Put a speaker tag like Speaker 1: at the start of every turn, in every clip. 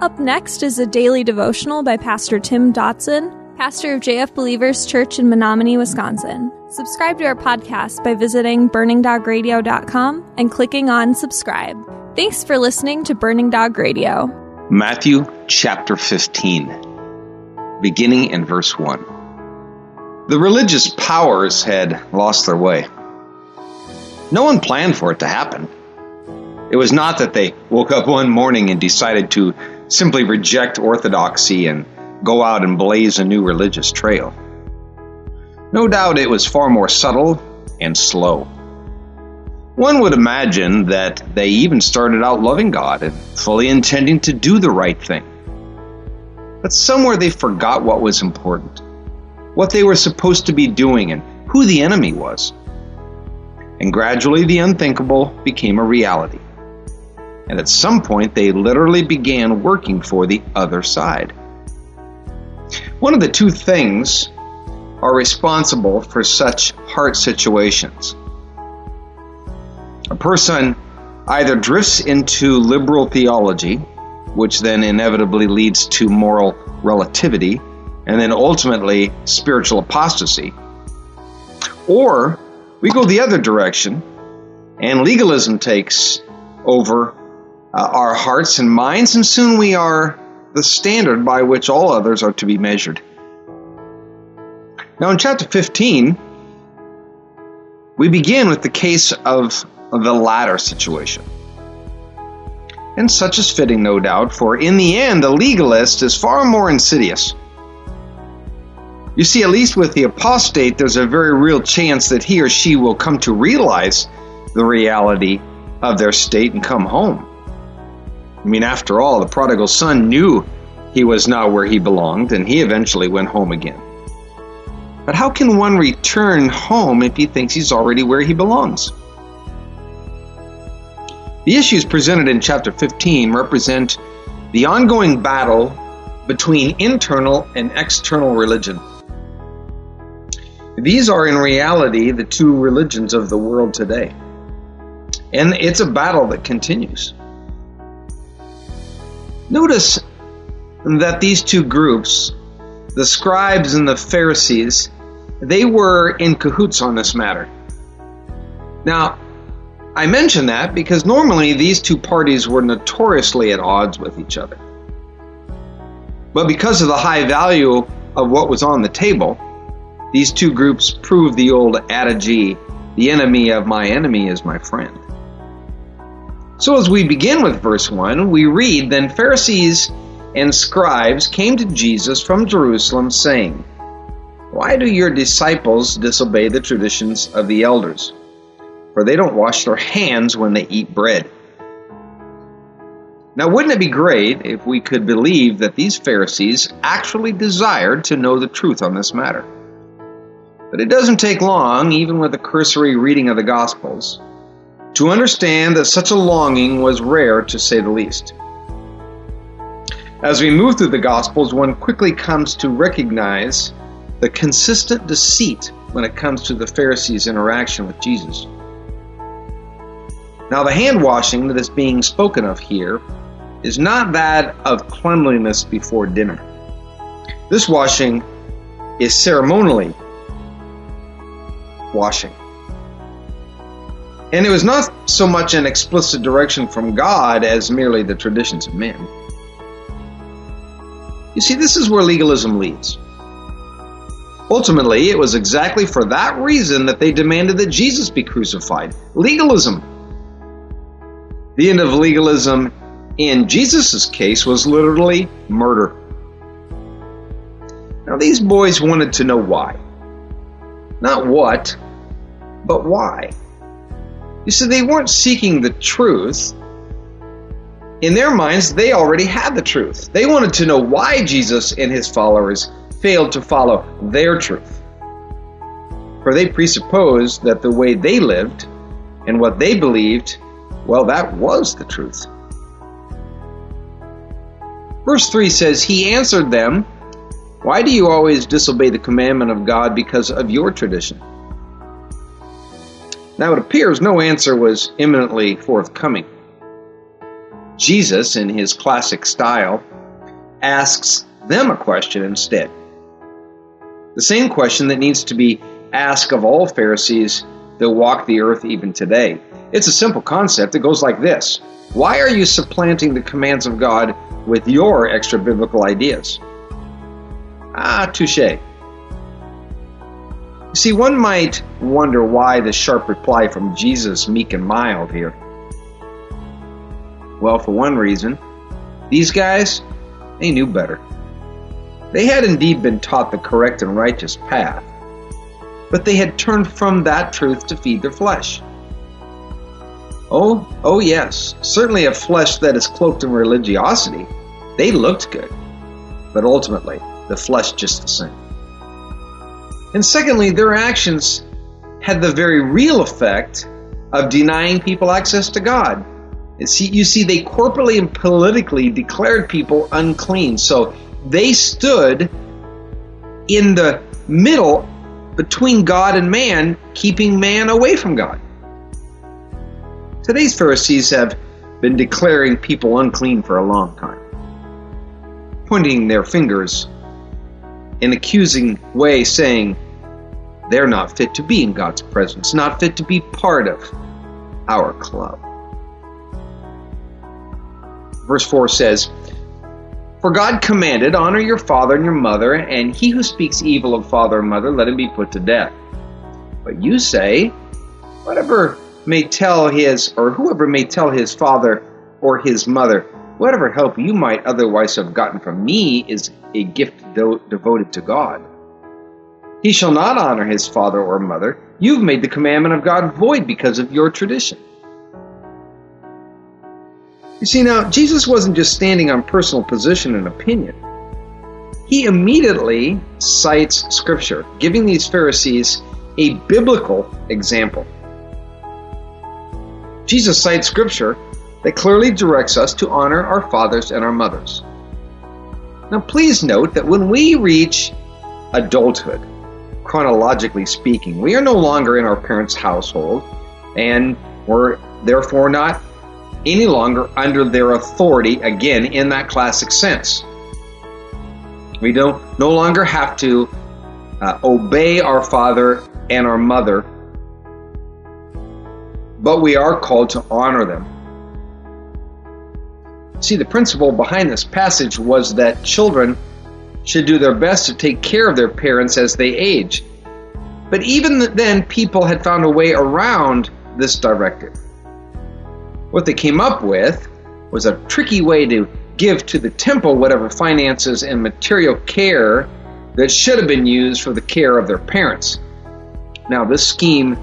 Speaker 1: Up next is a daily devotional by Pastor Tim Dotson, pastor of JF Believers Church in Menomonie, Wisconsin. Subscribe to our podcast by visiting burningdogradio.com and clicking on subscribe. Thanks for listening to Burning Dog Radio.
Speaker 2: Matthew chapter 15, beginning in verse 1. The religious powers had lost their way. No one planned for it to happen. It was not that they woke up one morning and decided to simply reject orthodoxy and go out and blaze a new religious trail. No doubt it was far more subtle and slow. One would imagine that they even started out loving God and fully intending to do the right thing. But somewhere they forgot what was important, what they were supposed to be doing, and who the enemy was. And gradually the unthinkable became a reality and at some point they literally began working for the other side. One of the two things are responsible for such heart situations. A person either drifts into liberal theology, which then inevitably leads to moral relativity, and then ultimately spiritual apostasy, or we go the other direction and legalism takes over uh, our hearts and minds, and soon we are the standard by which all others are to be measured. Now, in chapter 15, we begin with the case of the latter situation. And such is fitting, no doubt, for in the end, the legalist is far more insidious. You see, at least with the apostate, there's a very real chance that he or she will come to realize the reality of their state and come home. I mean, after all, the prodigal son knew he was not where he belonged, and he eventually went home again. But how can one return home if he thinks he's already where he belongs? The issues presented in chapter 15 represent the ongoing battle between internal and external religion. These are in reality the two religions of the world today. And it's a battle that continues. Notice that these two groups, the scribes and the Pharisees, they were in cahoots on this matter. Now, I mention that because normally these two parties were notoriously at odds with each other. But because of the high value of what was on the table, these two groups proved the old adage the enemy of my enemy is my friend. So, as we begin with verse 1, we read Then Pharisees and scribes came to Jesus from Jerusalem, saying, Why do your disciples disobey the traditions of the elders? For they don't wash their hands when they eat bread. Now, wouldn't it be great if we could believe that these Pharisees actually desired to know the truth on this matter? But it doesn't take long, even with a cursory reading of the Gospels, to understand that such a longing was rare to say the least. As we move through the Gospels, one quickly comes to recognize the consistent deceit when it comes to the Pharisees' interaction with Jesus. Now, the hand washing that is being spoken of here is not that of cleanliness before dinner. This washing is ceremonially washing. And it was not so much an explicit direction from God as merely the traditions of men. You see, this is where legalism leads. Ultimately, it was exactly for that reason that they demanded that Jesus be crucified legalism. The end of legalism in Jesus' case was literally murder. Now, these boys wanted to know why. Not what, but why. You see, they weren't seeking the truth. In their minds, they already had the truth. They wanted to know why Jesus and his followers failed to follow their truth. For they presupposed that the way they lived and what they believed, well, that was the truth. Verse 3 says, He answered them, Why do you always disobey the commandment of God because of your tradition? Now it appears no answer was imminently forthcoming. Jesus, in his classic style, asks them a question instead. The same question that needs to be asked of all Pharisees that walk the earth even today. It's a simple concept. It goes like this Why are you supplanting the commands of God with your extra biblical ideas? Ah, touche. See, one might wonder why the sharp reply from Jesus, meek and mild, here. Well, for one reason, these guys, they knew better. They had indeed been taught the correct and righteous path, but they had turned from that truth to feed their flesh. Oh, oh yes, certainly a flesh that is cloaked in religiosity. They looked good, but ultimately, the flesh just the same. And secondly, their actions had the very real effect of denying people access to God. See, you see, they corporately and politically declared people unclean. So they stood in the middle between God and man, keeping man away from God. Today's Pharisees have been declaring people unclean for a long time, pointing their fingers in accusing way, saying they're not fit to be in God's presence, not fit to be part of our club. Verse 4 says, For God commanded, Honor your father and your mother, and he who speaks evil of father and mother, let him be put to death. But you say, Whatever may tell his, or whoever may tell his father or his mother, whatever help you might otherwise have gotten from me is a gift do- devoted to God. He shall not honor his father or mother. You've made the commandment of God void because of your tradition. You see, now, Jesus wasn't just standing on personal position and opinion. He immediately cites Scripture, giving these Pharisees a biblical example. Jesus cites Scripture that clearly directs us to honor our fathers and our mothers. Now, please note that when we reach adulthood, chronologically speaking, we are no longer in our parents' household, and we're therefore not any longer under their authority, again, in that classic sense. We don't no longer have to uh, obey our father and our mother, but we are called to honor them. See, the principle behind this passage was that children should do their best to take care of their parents as they age. But even then, people had found a way around this directive. What they came up with was a tricky way to give to the temple whatever finances and material care that should have been used for the care of their parents. Now, this scheme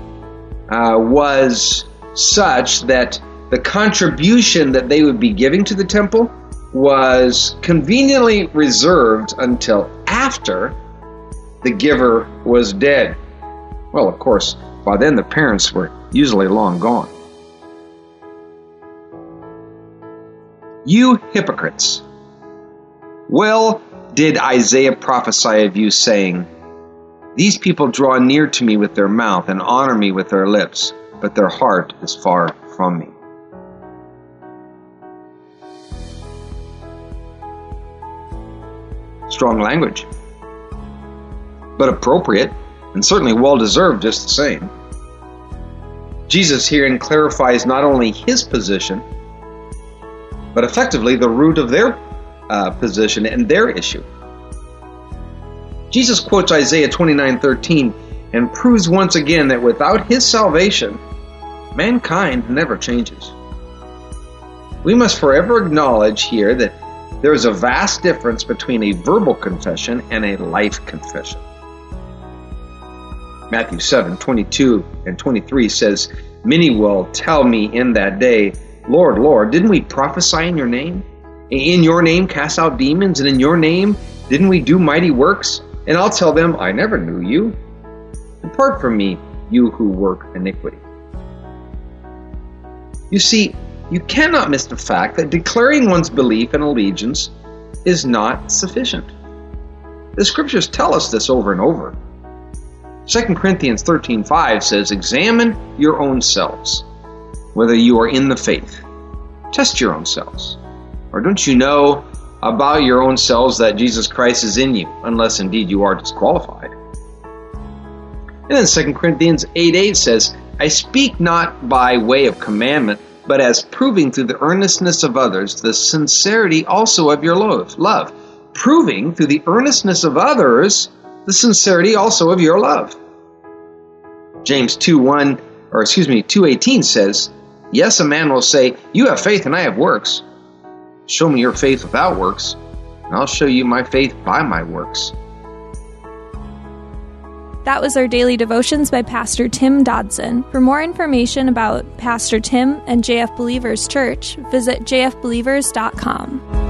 Speaker 2: uh, was such that the contribution that they would be giving to the temple was conveniently reserved until after the giver was dead. Well, of course, by then the parents were usually long gone. You hypocrites! Well did Isaiah prophesy of you, saying, These people draw near to me with their mouth and honor me with their lips, but their heart is far from me. Strong language, but appropriate and certainly well deserved just the same. Jesus herein clarifies not only his position, but effectively the root of their uh, position and their issue. Jesus quotes Isaiah 29:13 and proves once again that without his salvation, mankind never changes. We must forever acknowledge here that there is a vast difference between a verbal confession and a life confession. Matthew 7 22 and 23 says, Many will tell me in that day, Lord, Lord, didn't we prophesy in your name? In your name cast out demons, and in your name didn't we do mighty works? And I'll tell them, I never knew you. Depart from me, you who work iniquity. You see, you cannot miss the fact that declaring one's belief and allegiance is not sufficient. The scriptures tell us this over and over. 2 Corinthians 13:5 says, "Examine your own selves whether you are in the faith. Test your own selves. Or don't you know about your own selves that Jesus Christ is in you, unless indeed you are disqualified. And then 2 Corinthians 8 8 says, I speak not by way of commandment, but as proving through the earnestness of others the sincerity also of your love. Proving through the earnestness of others the sincerity also of your love. James 2 1, or excuse me, 218 says, Yes, a man will say, You have faith and I have works. Show me your faith without works, and I'll show you my faith by my works.
Speaker 1: That was our daily devotions by Pastor Tim Dodson. For more information about Pastor Tim and JF Believers Church, visit jfbelievers.com.